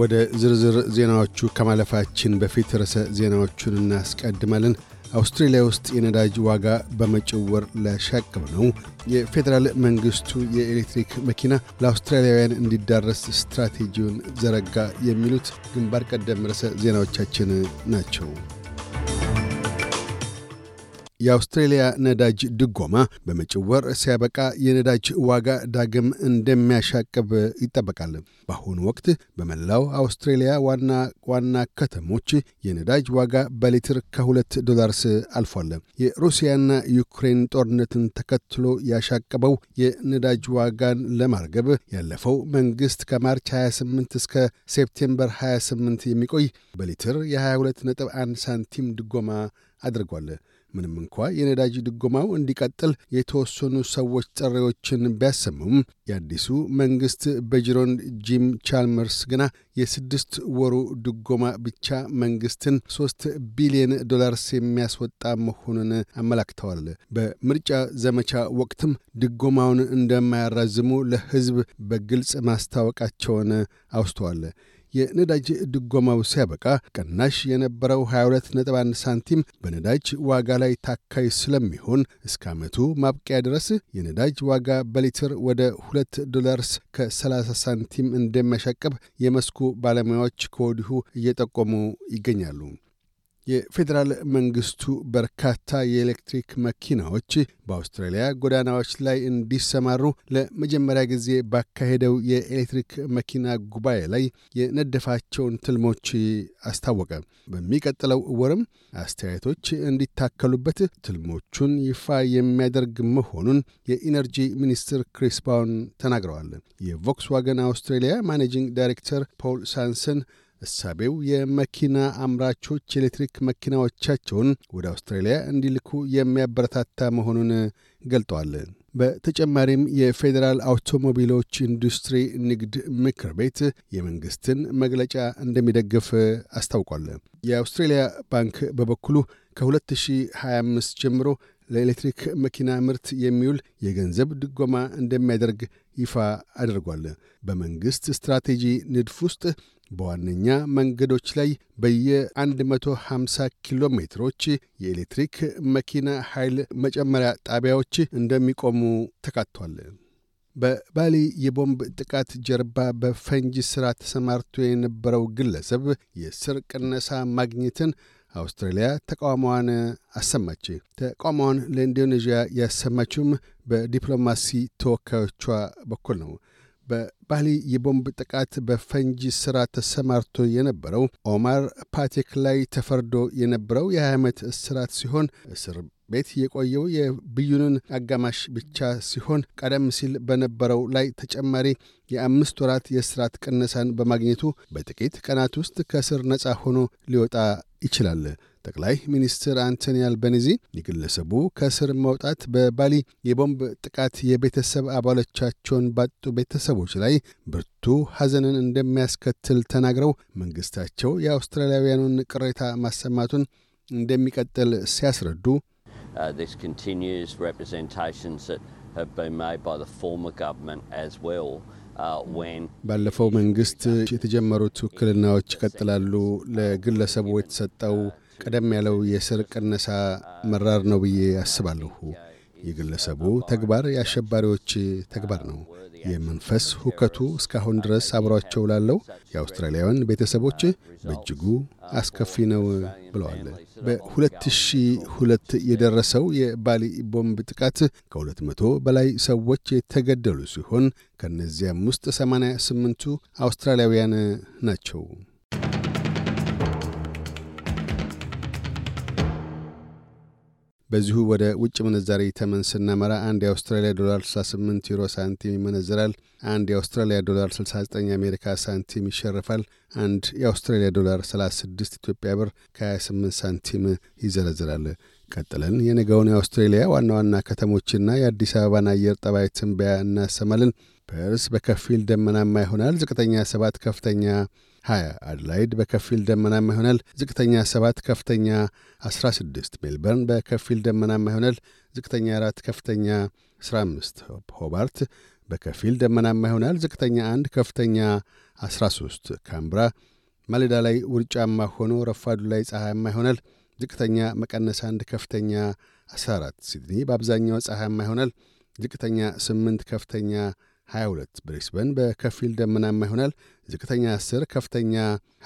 ወደ ዝርዝር ዜናዎቹ ከማለፋችን በፊት ርዕሰ ዜናዎቹን እናስቀድማለን። አውስትሬልያ ውስጥ የነዳጅ ዋጋ በመጪው ወር ሊያሻቅብ ነው። የፌዴራል መንግሥቱ የኤሌክትሪክ መኪና ለአውስትራሊያውያን እንዲዳረስ ስትራቴጂውን ዘረጋ። የሚሉት ግንባር ቀደም ርዕሰ ዜናዎቻችን ናቸው። የአውስትሬልያ ነዳጅ ድጎማ በመጪው ወር ሲያበቃ የነዳጅ ዋጋ ዳግም እንደሚያሻቅብ ይጠበቃል። በአሁኑ ወቅት በመላው አውስትሬልያ ዋና ዋና ከተሞች የነዳጅ ዋጋ በሊትር ከሁለት ዶላርስ አልፏል። የሩሲያና ዩክሬን ጦርነትን ተከትሎ ያሻቀበው የነዳጅ ዋጋን ለማርገብ ያለፈው መንግሥት ከማርች 28 እስከ ሴፕቴምበር 28 የሚቆይ በሊትር የ22.1 ሳንቲም ድጎማ አድርጓል። ምንም እንኳ የነዳጅ ድጎማው እንዲቀጥል የተወሰኑ ሰዎች ጥሪዎችን ቢያሰሙም የአዲሱ መንግሥት በጅሮንድ ጂም ቻልመርስ ግና የስድስት ወሩ ድጎማ ብቻ መንግሥትን ሦስት ቢሊዮን ዶላርስ የሚያስወጣ መሆኑን አመላክተዋል። በምርጫ ዘመቻ ወቅትም ድጎማውን እንደማያራዝሙ ለሕዝብ በግልጽ ማስታወቃቸውን አውስተዋል። የነዳጅ ድጎማው ሲያበቃ ቅናሽ የነበረው 22.1 ሳንቲም በነዳጅ ዋጋ ላይ ታካይ ስለሚሆን እስከ ዓመቱ ማብቂያ ድረስ የነዳጅ ዋጋ በሊትር ወደ 2 ዶላርስ ከ30 ሳንቲም እንደሚያሻቅብ የመስኩ ባለሙያዎች ከወዲሁ እየጠቆሙ ይገኛሉ። የፌዴራል መንግሥቱ በርካታ የኤሌክትሪክ መኪናዎች በአውስትራሊያ ጎዳናዎች ላይ እንዲሰማሩ ለመጀመሪያ ጊዜ ባካሄደው የኤሌክትሪክ መኪና ጉባኤ ላይ የነደፋቸውን ትልሞች አስታወቀ። በሚቀጥለው ወርም አስተያየቶች እንዲታከሉበት ትልሞቹን ይፋ የሚያደርግ መሆኑን የኢነርጂ ሚኒስትር ክሪስ ባውን ተናግረዋል። የ Volkswagen Australia managing director ፖል ሳንሰን እሳቤው የመኪና አምራቾች ኤሌክትሪክ መኪናዎቻቸውን ወደ አውስትራሊያ እንዲልኩ የሚያበረታታ መሆኑን ገልጠዋል። በተጨማሪም የፌዴራል አውቶሞቢሎች ኢንዱስትሪ ንግድ ምክር ቤት የመንግሥትን መግለጫ እንደሚደግፍ አስታውቋል። የአውስትሬሊያ ባንክ በበኩሉ ከ2025 ጀምሮ ለኤሌክትሪክ መኪና ምርት የሚውል የገንዘብ ድጎማ እንደሚያደርግ ይፋ አድርጓል። በመንግሥት ስትራቴጂ ንድፍ ውስጥ በዋነኛ መንገዶች ላይ በየ150 ኪሎ ሜትሮች የኤሌክትሪክ መኪና ኃይል መጨመሪያ ጣቢያዎች እንደሚቆሙ ተካቷል። በባሊ የቦምብ ጥቃት ጀርባ በፈንጂ ሥራ ተሰማርቶ የነበረው ግለሰብ የስር ቅነሳ ማግኘትን አውስትራሊያ ተቃውሞዋን አሰማች። ተቃውሞዋን ለኢንዶኔዥያ ያሰማችውም በዲፕሎማሲ ተወካዮቿ በኩል ነው። በባሊ የቦምብ ጥቃት በፈንጂ ሥራ ተሰማርቶ የነበረው ኦማር ፓቴክ ላይ ተፈርዶ የነበረው የ20 ዓመት እስራት ሲሆን እስር ቤት የቆየው የብይኑን አጋማሽ ብቻ ሲሆን ቀደም ሲል በነበረው ላይ ተጨማሪ የአምስት ወራት የእስራት ቅነሳን በማግኘቱ በጥቂት ቀናት ውስጥ ከእስር ነፃ ሆኖ ሊወጣ ይችላል። ጠቅላይ ሚኒስትር አንቶኒ አልበኒዚ የግለሰቡ ከእስር መውጣት በባሊ የቦምብ ጥቃት የቤተሰብ አባሎቻቸውን ባጡ ቤተሰቦች ላይ ብርቱ ሐዘንን እንደሚያስከትል ተናግረው መንግሥታቸው የአውስትራሊያውያኑን ቅሬታ ማሰማቱን እንደሚቀጥል ሲያስረዱ Uh, this continues representations that have been made by the former government as well. ባለፈው መንግሥት የተጀመሩት ውክልናዎች ይቀጥላሉ። ለግለሰቡ የተሰጠው ቀደም ያለው የስር ቅነሳ መራር ነው ብዬ አስባለሁ። የግለሰቡ ተግባር የአሸባሪዎች ተግባር ነው። የመንፈስ ሁከቱ እስካሁን ድረስ አብሯቸው ላለው የአውስትራሊያውያን ቤተሰቦች በእጅጉ አስከፊ ነው ብለዋል። በ2002 የደረሰው የባሊ ቦምብ ጥቃት ከ200 በላይ ሰዎች የተገደሉ ሲሆን ከእነዚያም ውስጥ 88ቱ አውስትራሊያውያን ናቸው። በዚሁ ወደ ውጭ ምንዛሪ ተመን ስናመራ አንድ የአውስትራሊያ ዶላር 68 ዩሮ ሳንቲም ይመነዘራል። አንድ የአውስትራሊያ ዶላር 69 የአሜሪካ ሳንቲም ይሸርፋል። አንድ የአውስትራሊያ ዶላር 36 ኢትዮጵያ ብር ከ28 ሳንቲም ይዘረዝራል። ቀጥለን የነገውን የአውስትሬሊያ ዋና ዋና ከተሞችና የአዲስ አበባን አየር ጠባይ ትንበያ እናሰማለን። ፐርስ በከፊል ደመናማ ይሆናል። ዝቅተኛ ሰባት ከፍተኛ 20 አድላይድ በከፊል ደመናማ ይሆናል። ዝቅተኛ 7 ከፍተኛ 16 ሜልበርን በከፊል ደመናማ ይሆናል። ዝቅተኛ 4 ከፍተኛ 15 ሆባርት በከፊል ደመናማ ይሆናል። ዝቅተኛ 1 ከፍተኛ 13። ካምብራ ማሌዳ ላይ ውርጫማ ሆኖ ረፋዱ ላይ ፀሐያማ ይሆናል። ዝቅተኛ መቀነስ 1 ከፍተኛ 14። ሲድኒ በአብዛኛው ፀሐያማ ይሆናል። ዝቅተኛ 8 ከፍተኛ 22። ብሪስበን በከፊል ደመናማ ይሆናል። ዝቅተኛ 10 ከፍተኛ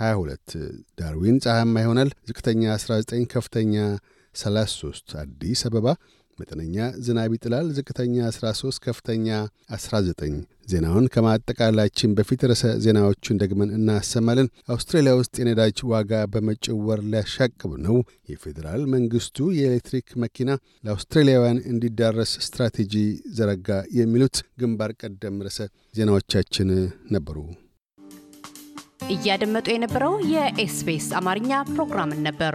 22። ዳርዊን ፀሐያማ ይሆናል። ዝቅተኛ 19 ከፍተኛ 33። አዲስ አበባ መጠነኛ ዝናብ ይጥላል። ዝቅተኛ 13 ከፍተኛ 19። ዜናውን ከማጠቃላችን በፊት ርዕሰ ዜናዎቹን ደግመን እናሰማለን። አውስትራሊያ ውስጥ የነዳጅ ዋጋ በመጪው ወር ሊያሻቅብ ነው። የፌዴራል መንግስቱ የኤሌክትሪክ መኪና ለአውስትራሊያውያን እንዲዳረስ ስትራቴጂ ዘረጋ። የሚሉት ግንባር ቀደም ርዕሰ ዜናዎቻችን ነበሩ። እያደመጡ የነበረው የኤስቢኤስ አማርኛ ፕሮግራምን ነበር።